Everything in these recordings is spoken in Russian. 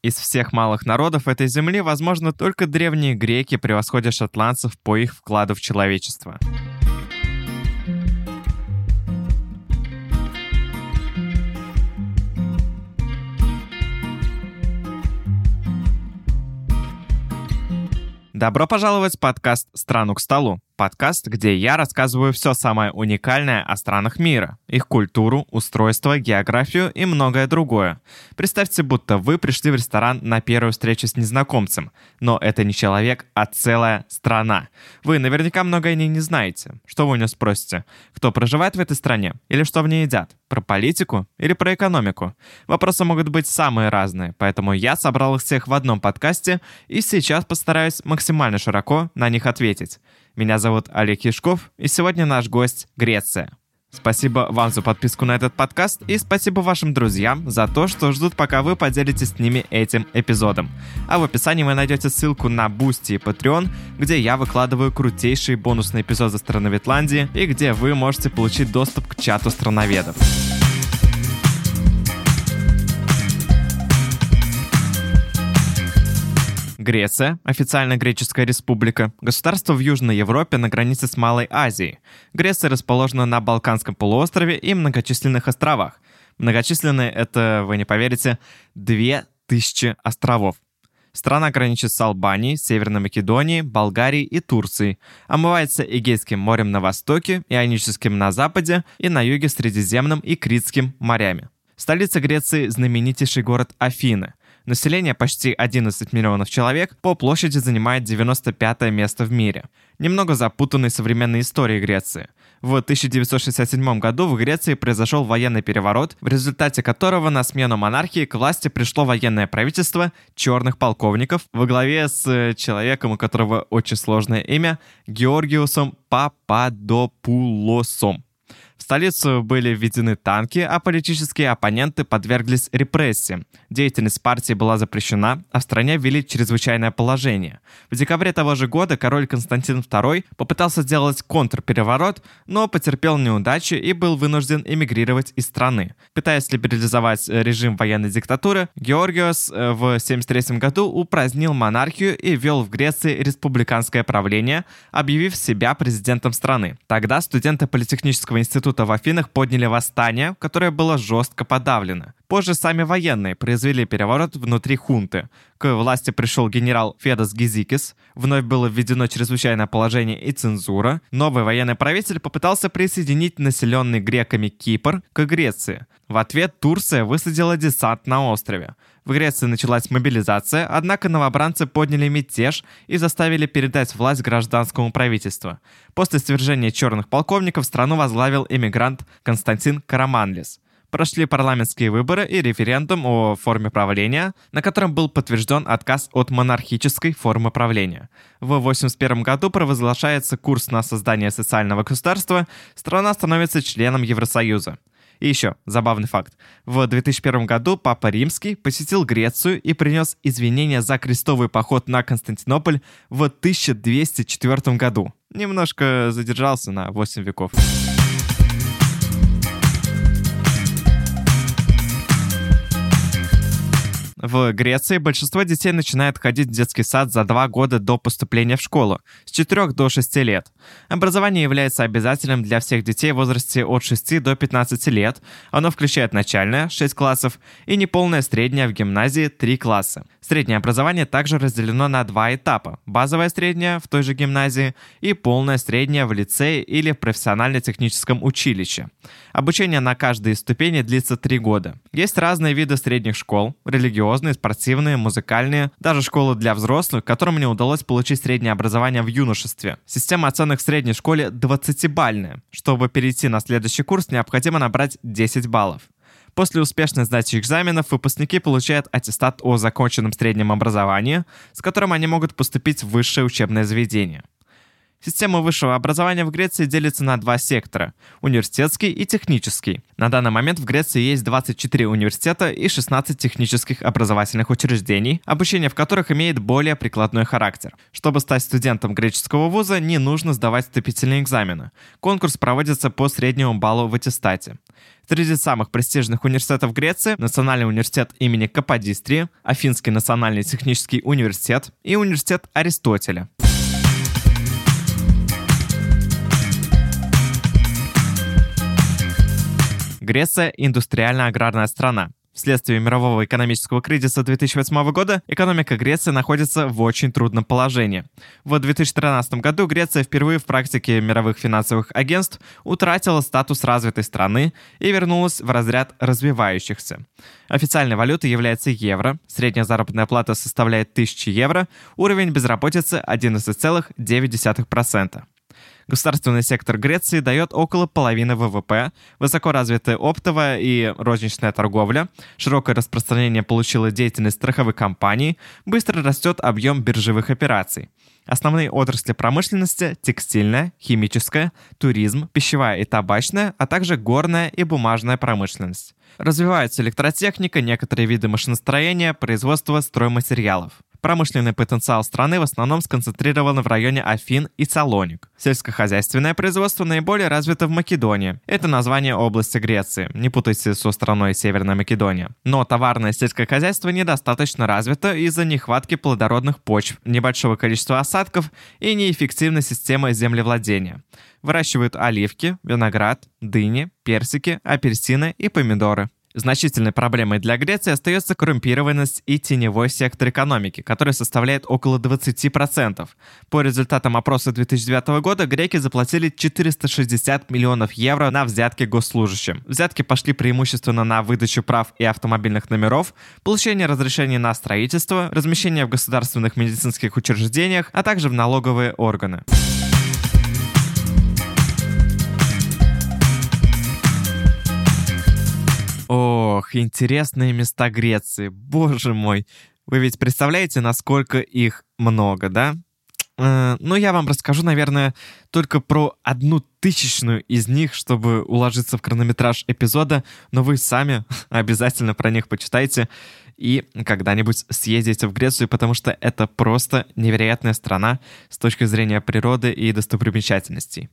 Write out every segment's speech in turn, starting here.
Из всех малых народов этой земли, возможно, только древние греки превосходят шотландцев по их вкладу в человечество. Добро пожаловать в подкаст «Страну к столу». Подкаст, где я рассказываю все самое уникальное о странах мира, их культуру, устройство, географию и многое другое. Представьте, будто вы пришли в ресторан на первую встречу с незнакомцем, но это не человек, а целая страна. Вы наверняка многое о ней не знаете. Что вы у него спросите? Кто проживает в этой стране? Или что в ней едят? Про политику или про экономику? Вопросы могут быть самые разные, поэтому я собрал их всех в одном подкасте и сейчас постараюсь максимально широко на них ответить. Меня зовут Олег Яшков, и сегодня наш гость — Греция. Спасибо вам за подписку на этот подкаст и спасибо вашим друзьям за то, что ждут, пока вы поделитесь с ними этим эпизодом. А в описании вы найдете ссылку на Boosty и Patreon, где я выкладываю крутейшие бонусные эпизоды Страноветландии и где вы можете получить доступ к чату страноведов. Греция, официально Греческая республика, государство в Южной Европе на границе с Малой Азией. Греция расположена на Балканском полуострове и многочисленных островах. Многочисленные — это, вы не поверите, 2000 островов. Страна граничит с Албанией, Северной Македонией, Болгарией и Турцией. Омывается Эгейским морем на востоке, Ионическим на западе и на юге Средиземным и Критским морями. Столица Греции – знаменитейший город Афины. Население почти 11 миллионов человек по площади занимает 95 место в мире. Немного запутанной современной истории Греции. В 1967 году в Греции произошел военный переворот, в результате которого на смену монархии к власти пришло военное правительство черных полковников во главе с человеком, у которого очень сложное имя, Георгиусом Пападопулосом. В столицу были введены танки, а политические оппоненты подверглись репрессиям. Деятельность партии была запрещена, а в стране ввели чрезвычайное положение. В декабре того же года король Константин II попытался сделать контрпереворот, но потерпел неудачу и был вынужден эмигрировать из страны. Пытаясь либерализовать режим военной диктатуры, Георгиос э, в 1973 году упразднил монархию и ввел в Греции республиканское правление, объявив себя президентом страны. Тогда студенты Политехнического института института в Афинах подняли восстание, которое было жестко подавлено. Позже сами военные произвели переворот внутри хунты. К власти пришел генерал Федос Гизикис, вновь было введено чрезвычайное положение и цензура. Новый военный правитель попытался присоединить населенный греками Кипр к Греции. В ответ Турция высадила десант на острове. В Греции началась мобилизация, однако новобранцы подняли мятеж и заставили передать власть гражданскому правительству. После свержения черных полковников страну возглавил эмигрант Константин Караманлис. Прошли парламентские выборы и референдум о форме правления, на котором был подтвержден отказ от монархической формы правления. В 1981 году провозглашается курс на создание социального государства, страна становится членом Евросоюза. И еще забавный факт. В 2001 году Папа Римский посетил Грецию и принес извинения за крестовый поход на Константинополь в 1204 году. Немножко задержался на 8 веков. В Греции большинство детей начинает ходить в детский сад за два года до поступления в школу, с 4 до 6 лет. Образование является обязательным для всех детей в возрасте от 6 до 15 лет. Оно включает начальное, 6 классов, и неполное среднее в гимназии 3 класса. Среднее образование также разделено на два этапа. Базовое среднее в той же гимназии и полное среднее в лицее или профессионально-техническом училище. Обучение на каждой из ступеней длится 3 года. Есть разные виды средних школ, религиозные, религиозные, спортивные, музыкальные, даже школы для взрослых, которым мне удалось получить среднее образование в юношестве. Система оценок в средней школе 20-бальная. Чтобы перейти на следующий курс, необходимо набрать 10 баллов. После успешной сдачи экзаменов выпускники получают аттестат о законченном среднем образовании, с которым они могут поступить в высшее учебное заведение. Система высшего образования в Греции делится на два сектора – университетский и технический. На данный момент в Греции есть 24 университета и 16 технических образовательных учреждений, обучение в которых имеет более прикладной характер. Чтобы стать студентом греческого вуза, не нужно сдавать вступительные экзамены. Конкурс проводится по среднему баллу в аттестате. Среди самых престижных университетов Греции – Национальный университет имени Каподистрии, Афинский национальный технический университет и университет Аристотеля. Греция – индустриально-аграрная страна. Вследствие мирового экономического кризиса 2008 года экономика Греции находится в очень трудном положении. В 2013 году Греция впервые в практике мировых финансовых агентств утратила статус развитой страны и вернулась в разряд развивающихся. Официальной валютой является евро, средняя заработная плата составляет 1000 евро, уровень безработицы 11,9%. Государственный сектор Греции дает около половины ВВП, высоко развитая оптовая и розничная торговля, широкое распространение получила деятельность страховых компаний, быстро растет объем биржевых операций. Основные отрасли промышленности – текстильная, химическая, туризм, пищевая и табачная, а также горная и бумажная промышленность. Развивается электротехника, некоторые виды машиностроения, производство стройматериалов. Промышленный потенциал страны в основном сконцентрирован в районе Афин и Салоник. Сельскохозяйственное производство наиболее развито в Македонии. Это название области Греции, не путайте со страной Северная Македония. Но товарное сельское хозяйство недостаточно развито из-за нехватки плодородных почв, небольшого количества осадков и неэффективной системы землевладения. Выращивают оливки, виноград, дыни, персики, апельсины и помидоры. Значительной проблемой для Греции остается коррумпированность и теневой сектор экономики, который составляет около 20%. По результатам опроса 2009 года греки заплатили 460 миллионов евро на взятки госслужащим. Взятки пошли преимущественно на выдачу прав и автомобильных номеров, получение разрешений на строительство, размещение в государственных медицинских учреждениях, а также в налоговые органы. Ох, интересные места Греции. Боже мой. Вы ведь представляете, насколько их много, да? Э, ну, я вам расскажу, наверное, только про одну тысячную из них, чтобы уложиться в хронометраж эпизода, но вы сами обязательно про них почитайте и когда-нибудь съездите в Грецию, потому что это просто невероятная страна с точки зрения природы и достопримечательностей.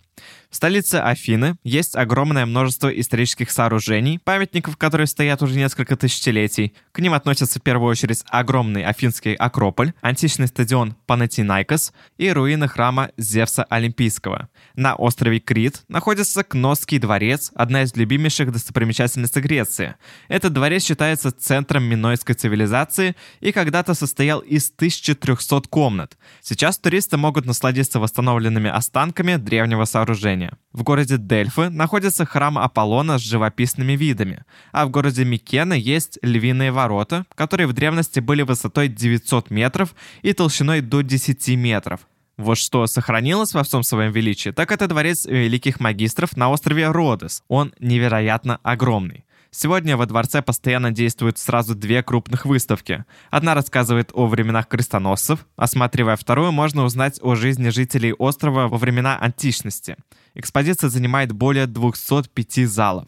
В столице Афины есть огромное множество исторических сооружений, памятников, которые стоят уже несколько тысячелетий. К ним относятся в первую очередь огромный Афинский Акрополь, античный стадион Панатинаикос и руины храма Зевса Олимпийского. На острове Крит находится Кносский дворец, одна из любимейших достопримечательностей Греции. Этот дворец считается центром минойской цивилизации и когда-то состоял из 1300 комнат. Сейчас туристы могут насладиться восстановленными останками древнего сооружения. В городе Дельфы находится храм Аполлона с живописными видами, а в городе Микена есть львиные ворота, которые в древности были высотой 900 метров и толщиной до 10 метров. Вот что сохранилось во всем своем величии, так это дворец великих магистров на острове Родос. Он невероятно огромный. Сегодня во дворце постоянно действуют сразу две крупных выставки. Одна рассказывает о временах крестоносцев, осматривая вторую, можно узнать о жизни жителей острова во времена античности. Экспозиция занимает более 205 залов.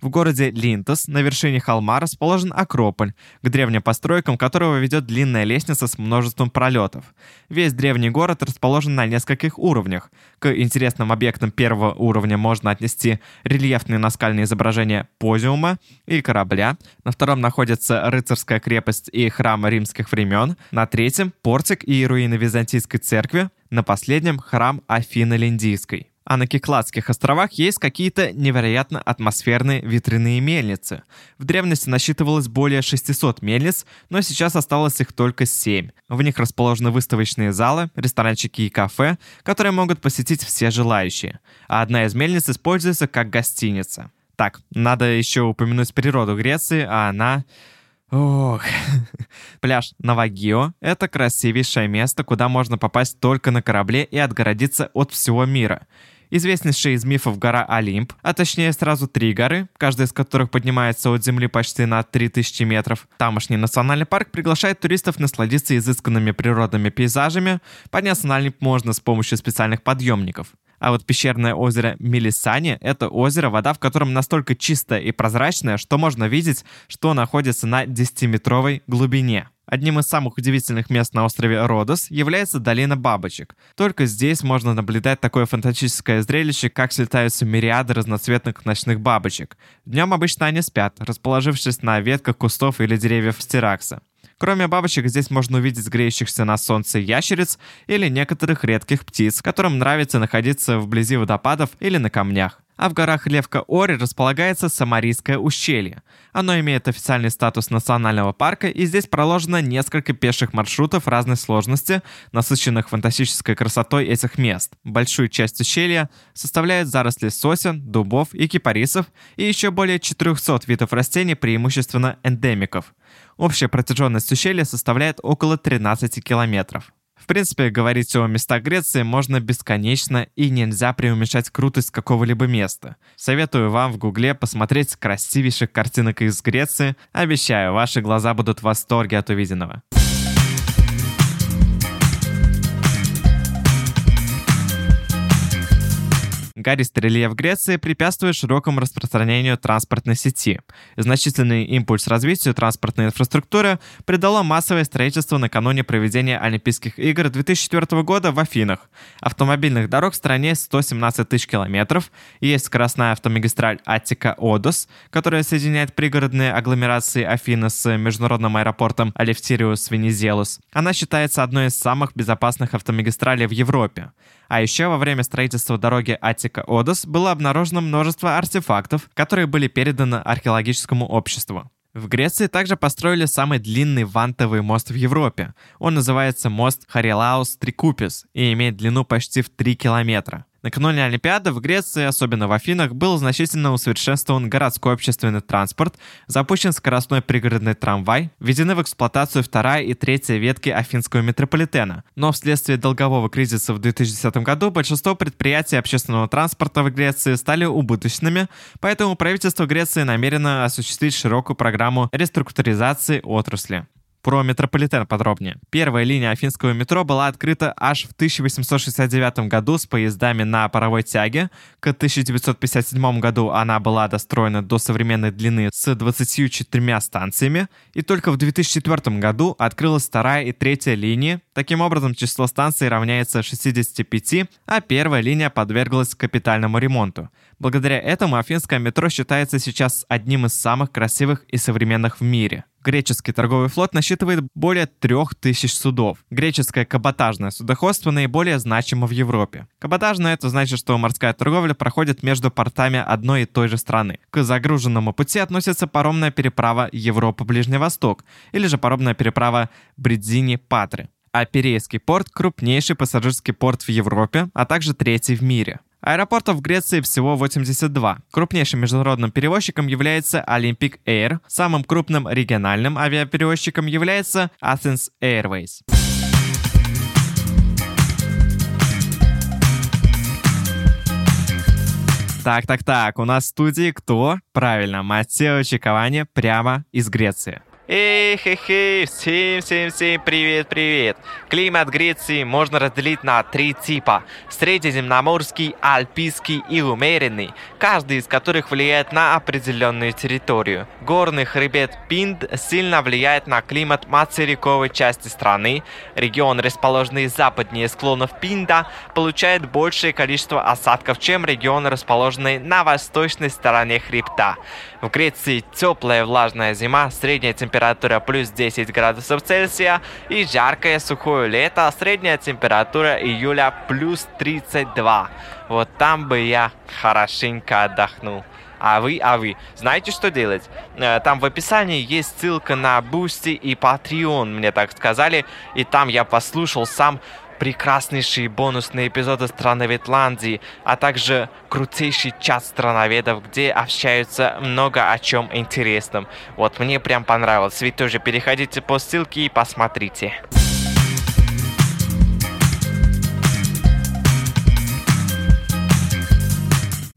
В городе Линтос на вершине холма расположен Акрополь, к древним постройкам которого ведет длинная лестница с множеством пролетов. Весь древний город расположен на нескольких уровнях. К интересным объектам первого уровня можно отнести рельефные наскальные изображения позиума и корабля. На втором находится рыцарская крепость и храм римских времен. На третьем — портик и руины Византийской церкви. На последнем — храм Афины Линдийской. А на Кикладских островах есть какие-то невероятно атмосферные ветряные мельницы. В древности насчитывалось более 600 мельниц, но сейчас осталось их только 7. В них расположены выставочные залы, ресторанчики и кафе, которые могут посетить все желающие. А одна из мельниц используется как гостиница. Так, надо еще упомянуть природу Греции, а она... Ох, пляж Навагио — это красивейшее место, куда можно попасть только на корабле и отгородиться от всего мира. Известнейшая из мифов гора Олимп, а точнее сразу три горы, каждая из которых поднимается от земли почти на 3000 метров. Тамошний национальный парк приглашает туристов насладиться изысканными природными пейзажами. Подняться на Олимп можно с помощью специальных подъемников. А вот пещерное озеро Мелисани — это озеро, вода в котором настолько чистая и прозрачная, что можно видеть, что находится на 10-метровой глубине. Одним из самых удивительных мест на острове Родос является долина бабочек. Только здесь можно наблюдать такое фантастическое зрелище, как слетаются мириады разноцветных ночных бабочек. Днем обычно они спят, расположившись на ветках кустов или деревьев стиракса. Кроме бабочек, здесь можно увидеть греющихся на солнце ящериц или некоторых редких птиц, которым нравится находиться вблизи водопадов или на камнях. А в горах Левка-Ори располагается Самарийское ущелье. Оно имеет официальный статус национального парка, и здесь проложено несколько пеших маршрутов разной сложности, насыщенных фантастической красотой этих мест. Большую часть ущелья составляют заросли сосен, дубов и кипарисов, и еще более 400 видов растений, преимущественно эндемиков. Общая протяженность ущелья составляет около 13 километров. Принципе, говорить о местах Греции можно бесконечно и нельзя преуменьшать крутость какого-либо места. Советую вам в гугле посмотреть красивейших картинок из Греции. Обещаю, ваши глаза будут в восторге от увиденного. Гористый рельеф Греции препятствует широкому распространению транспортной сети. Значительный импульс развитию транспортной инфраструктуры придало массовое строительство накануне проведения Олимпийских игр 2004 года в Афинах. Автомобильных дорог в стране 117 тысяч километров, есть скоростная автомагистраль Аттика-Одос, которая соединяет пригородные агломерации Афины с международным аэропортом Элефтериос Венизелос. Она считается одной из самых безопасных автомагистралей в Европе. А еще во время строительства дороги Аттика-Одос было обнаружено множество артефактов, которые были переданы археологическому обществу. В Греции также построили самый длинный вантовый мост в Европе. Он называется мост Харилаос Трикупис и имеет длину почти в 3 километра. Накануне Олимпиады в Греции, особенно в Афинах, был значительно усовершенствован городской общественный транспорт, запущен скоростной пригородный трамвай, введены в эксплуатацию вторая и третья ветки афинского метрополитена. Но вследствие долгового кризиса в 2010 году большинство предприятий общественного транспорта в Греции стали убыточными, поэтому правительство Греции намерено осуществить широкую программу реструктуризации отрасли. Про метрополитен подробнее. Первая линия афинского метро была открыта аж в 1869 году с поездами на паровой тяге. К 1957 году она была достроена до современной длины с 24 станциями. И только в 2004 году открылась вторая и третья линии. Таким образом, число станций равняется 65, а первая линия подверглась капитальному ремонту. Благодаря этому афинское метро считается сейчас одним из самых красивых и современных в мире. Греческий торговый флот насчитывает более 3000 судов. Греческое каботажное судоходство наиболее значимо в Европе. Каботажное это значит, что морская торговля проходит между портами одной и той же страны. К загруженному пути относится паромная переправа Европа-Ближний Восток или же паромная переправа Бридзини-Патры. А Пирейский порт – крупнейший пассажирский порт в Европе, а также третий в мире. Аэропортов в Греции всего 82. Крупнейшим международным перевозчиком является Olympic Air. Самым крупным региональным авиаперевозчиком является Athens Airways. Так, так, так, у нас в студии кто? Правильно, Матео Чиковани прямо из Греции. Эй, хе, хе, всем, всем, всем привет, привет. Климат Греции можно разделить на три типа. Средиземноморский, альпийский и умеренный, каждый из которых влияет на определенную территорию. Горный хребет Пинд сильно влияет на климат материковой части страны. Регион, расположенный западнее склонов Пинда, получает большее количество осадков, чем регион, расположенный на восточной стороне хребта. В Греции теплая влажная зима, средняя температура плюс 10 градусов Цельсия и жаркое сухое лето, средняя температура июля плюс 32. Вот там бы я хорошенько отдохнул. А вы, а вы, знаете, что делать? Э, там в описании есть ссылка на Boosty и Patreon, мне так сказали, и там я послушал сам прекраснейшие бонусные эпизоды Страноведландии, а также крутейший чат страноведов, где общаются много о чем интересном. Вот мне прям понравилось. Вы тоже переходите по ссылке и посмотрите.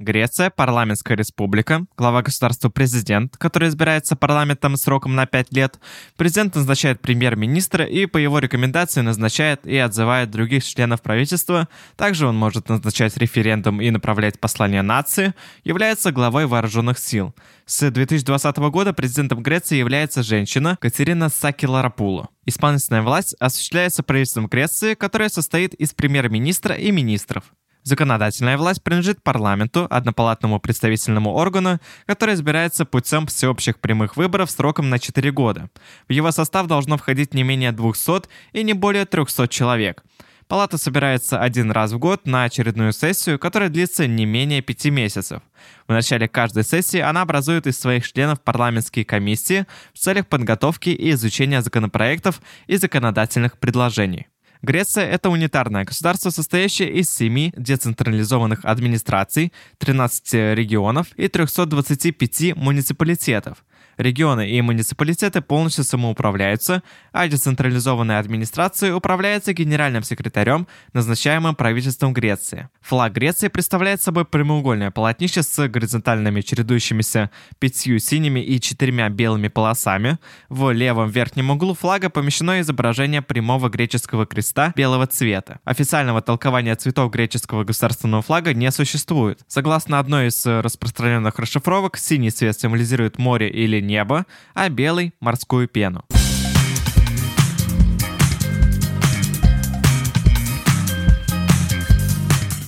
Греция – парламентская республика, глава государства – президент, который избирается парламентом сроком на 5 лет. Президент назначает премьер-министра и по его рекомендации назначает и отзывает других членов правительства. Также он может назначать референдум и направлять послание нации. Является главой вооруженных сил. С 2020 года президентом Греции является женщина Катерина Сакиларапулу. Исполнительная власть осуществляется правительством Греции, которое состоит из премьер-министра и министров. Законодательная власть принадлежит парламенту, однопалатному представительному органу, который избирается путем всеобщих прямых выборов сроком на 4 года. В его состав должно входить не менее 200 и не более 300 человек. Палата собирается один раз в год на очередную сессию, которая длится не менее пяти месяцев. В начале каждой сессии она образует из своих членов парламентские комиссии в целях подготовки и изучения законопроектов и законодательных предложений. Греция — это унитарное государство, состоящее из семи децентрализованных администраций, 13 регионов и 325 муниципалитетов. Регионы и муниципалитеты полностью самоуправляются, а децентрализованная администрация управляется генеральным секретарем, назначаемым правительством Греции. Флаг Греции представляет собой прямоугольное полотнище с горизонтальными чередующимися пятью синими и четырьмя белыми полосами. В левом верхнем углу флага помещено изображение прямого греческого креста белого цвета. Официального толкования цветов греческого государственного флага не существует. Согласно одной из распространенных расшифровок, синий цвет символизирует море или небо, а белый – морскую пену.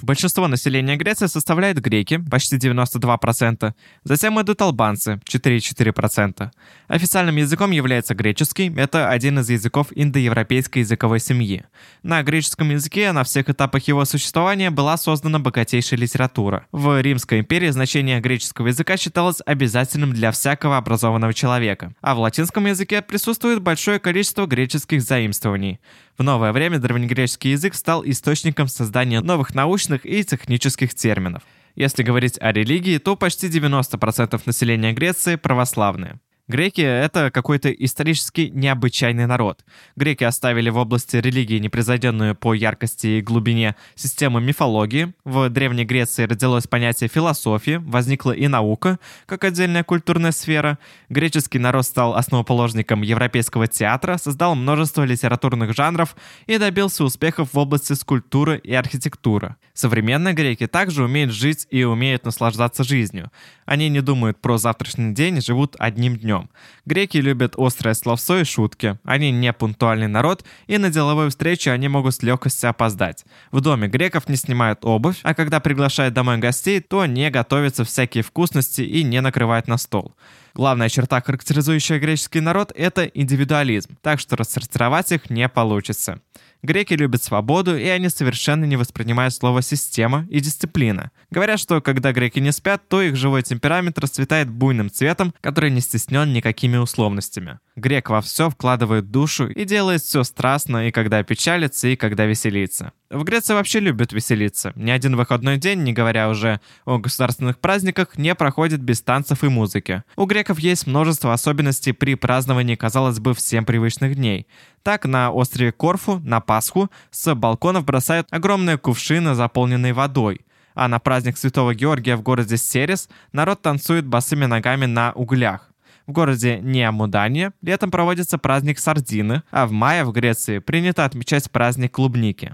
Большинство населения Греции составляет греки, почти 92%. Затем идут албанцы, 4,4%. Официальным языком является греческий, это один из языков индоевропейской языковой семьи. На греческом языке на всех этапах его существования была создана богатейшая литература. В Римской империи значение греческого языка считалось обязательным для всякого образованного человека, а в латинском языке присутствует большое количество греческих заимствований. В новое время древнегреческий язык стал источником создания новых научных и технических терминов. Если говорить о религии, то почти 90% населения Греции православные. Греки — это какой-то исторически необычайный народ. Греки оставили в области религии непревзойденную по яркости и глубине систему мифологии. В Древней Греции родилось понятие философии, возникла и наука, как отдельная культурная сфера. Греческий народ стал основоположником европейского театра, создал множество литературных жанров и добился успехов в области скульптуры и архитектуры. Современные греки также умеют жить и умеют наслаждаться жизнью. Они не думают про завтрашний день, живут одним днем. Греки любят острое словцо и шутки. Они не пунктуальный народ, и на деловой встрече они могут с легкостью опоздать. В доме греков не снимают обувь, а когда приглашают домой гостей, то не готовятся всякие вкусности и не накрывают на стол. Главная черта, характеризующая греческий народ, это индивидуализм, так что рассортировать их не получится. Греки любят свободу, и они совершенно не воспринимают слово «система» и «дисциплина». Говорят, что когда греки не спят, то их живой темперамент расцветает буйным цветом, который не стеснен никакими условностями. Грек во все вкладывает душу и делает все страстно, и когда печалится, и когда веселится. В Греции вообще любят веселиться. Ни один выходной день, не говоря уже о государственных праздниках, не проходит без танцев и музыки. У греков есть множество особенностей при праздновании, казалось бы, всем привычных дней. Так, на острове Корфу на Пасху с балконов бросают огромные кувшины, заполненные водой. А на праздник Святого Георгия в городе Серес народ танцует босыми ногами на углях. В городе Неамудане летом проводится праздник Сардины, а в мае в Греции принято отмечать праздник клубники.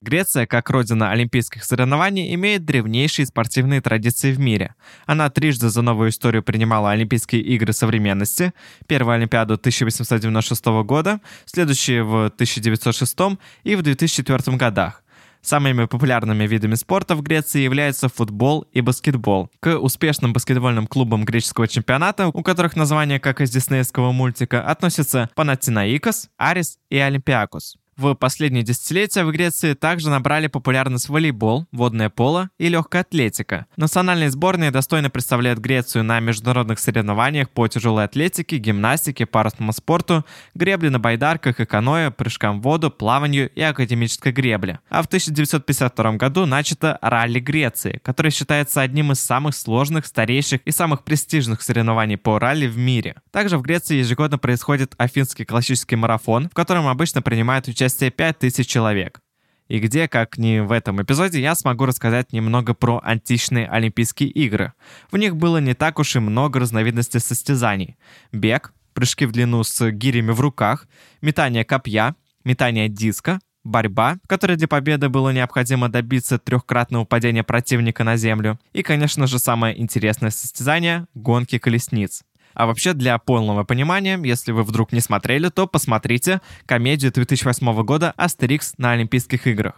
Греция, как родина олимпийских соревнований, имеет древнейшие спортивные традиции в мире. Она трижды за новую историю принимала Олимпийские игры современности. Первую Олимпиаду 1896 года, следующие в 1906 и в 2004 годах. Самыми популярными видами спорта в Греции являются футбол и баскетбол. К успешным баскетбольным клубам греческого чемпионата, у которых название как из диснеевского мультика, относятся Панатинаикос, Арис и Олимпиакос. В последние десятилетия в Греции также набрали популярность волейбол, водное поло и легкая атлетика. Национальные сборные достойно представляют Грецию на международных соревнованиях по тяжелой атлетике, гимнастике, парусному спорту, гребле на байдарках и каноэ, прыжкам в воду, плаванию и академической гребле. А в 1952 году начато ралли Греции, которое считается одним из самых сложных, старейших и самых престижных соревнований по ралли в мире. Также в Греции ежегодно происходит Афинский классический марафон, в котором обычно принимают участие участие 5000 человек. И где, как ни в этом эпизоде, я смогу рассказать немного про античные Олимпийские игры. В них было не так уж и много разновидностей состязаний. Бег, прыжки в длину с гирями в руках, метание копья, метание диска, борьба, в которой для победы было необходимо добиться трехкратного падения противника на землю, и, конечно же, самое интересное состязание — гонки колесниц. А вообще, для полного понимания, если вы вдруг не смотрели, то посмотрите комедию 2008 года «Астерикс на Олимпийских играх».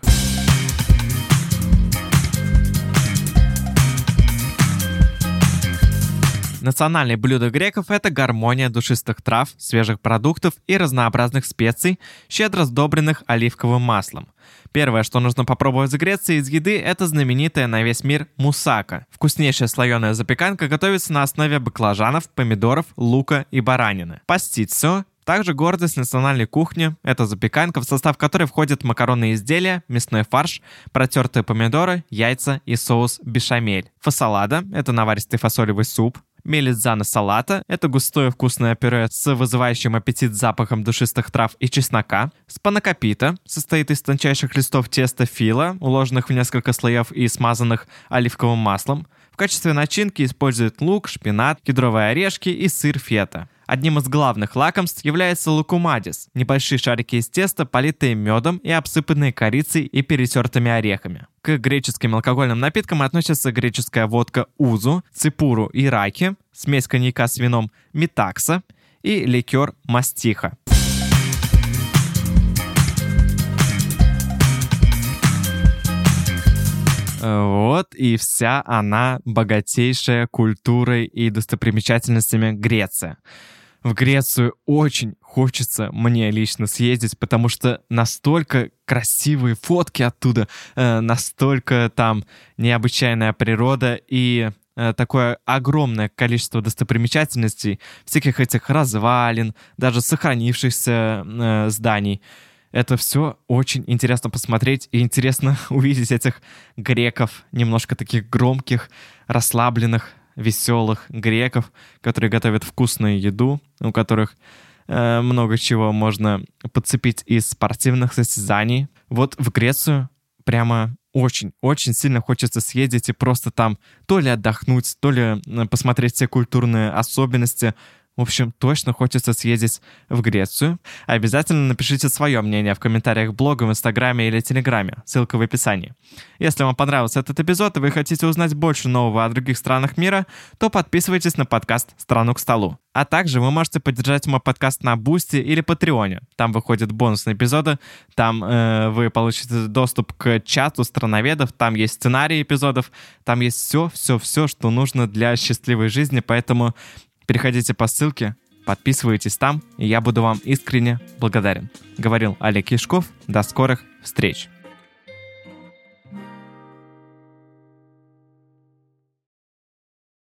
Национальное блюдо греков – это гармония душистых трав, свежих продуктов и разнообразных специй, щедро сдобренных оливковым маслом. Первое, что нужно попробовать в Греции из еды, это знаменитая на весь мир мусака. Вкуснейшая слоеная запеканка готовится на основе баклажанов, помидоров, лука и баранины. Пастицо также гордость национальной кухни – это запеканка, в состав которой входят макаронные изделия, мясной фарш, протертые помидоры, яйца и соус бешамель. Фасолада – это наваристый фасолевый суп. Мелизана салата – это густое вкусное пюре с вызывающим аппетит запахом душистых трав и чеснока. Спанакопита состоит из тончайших листов теста фила, уложенных в несколько слоев и смазанных оливковым маслом. В качестве начинки используют лук, шпинат, кедровые орешки и сыр фета. Одним из главных лакомств является лукумадис – небольшие шарики из теста, политые медом и обсыпанные корицей и перетертыми орехами. К греческим алкогольным напиткам относятся греческая водка узу, ципуру и раки, смесь коньяка с вином метакса и ликер мастиха. Вот и вся она богатейшая культурой и достопримечательностями Греция в Грецию очень хочется мне лично съездить, потому что настолько красивые фотки оттуда, э, настолько там необычайная природа и э, такое огромное количество достопримечательностей, всяких этих развалин, даже сохранившихся э, зданий. Это все очень интересно посмотреть и интересно увидеть этих греков, немножко таких громких, расслабленных, веселых греков, которые готовят вкусную еду, у которых э, много чего можно подцепить из спортивных состязаний. Вот в Грецию прямо очень-очень сильно хочется съездить и просто там то ли отдохнуть, то ли э, посмотреть все культурные особенности, в общем, точно хочется съездить в Грецию. Обязательно напишите свое мнение в комментариях блога, в Инстаграме или Телеграме. Ссылка в описании. Если вам понравился этот эпизод и вы хотите узнать больше нового о других странах мира, то подписывайтесь на подкаст «Страну к столу». А также вы можете поддержать мой подкаст на Boosty или Патреоне. Там выходят бонусные эпизоды, там э, вы получите доступ к чату страноведов, там есть сценарии эпизодов, там есть все, все, все, что нужно для счастливой жизни, поэтому Переходите по ссылке, подписывайтесь там, и я буду вам искренне благодарен. Говорил Олег Яшков. До скорых встреч!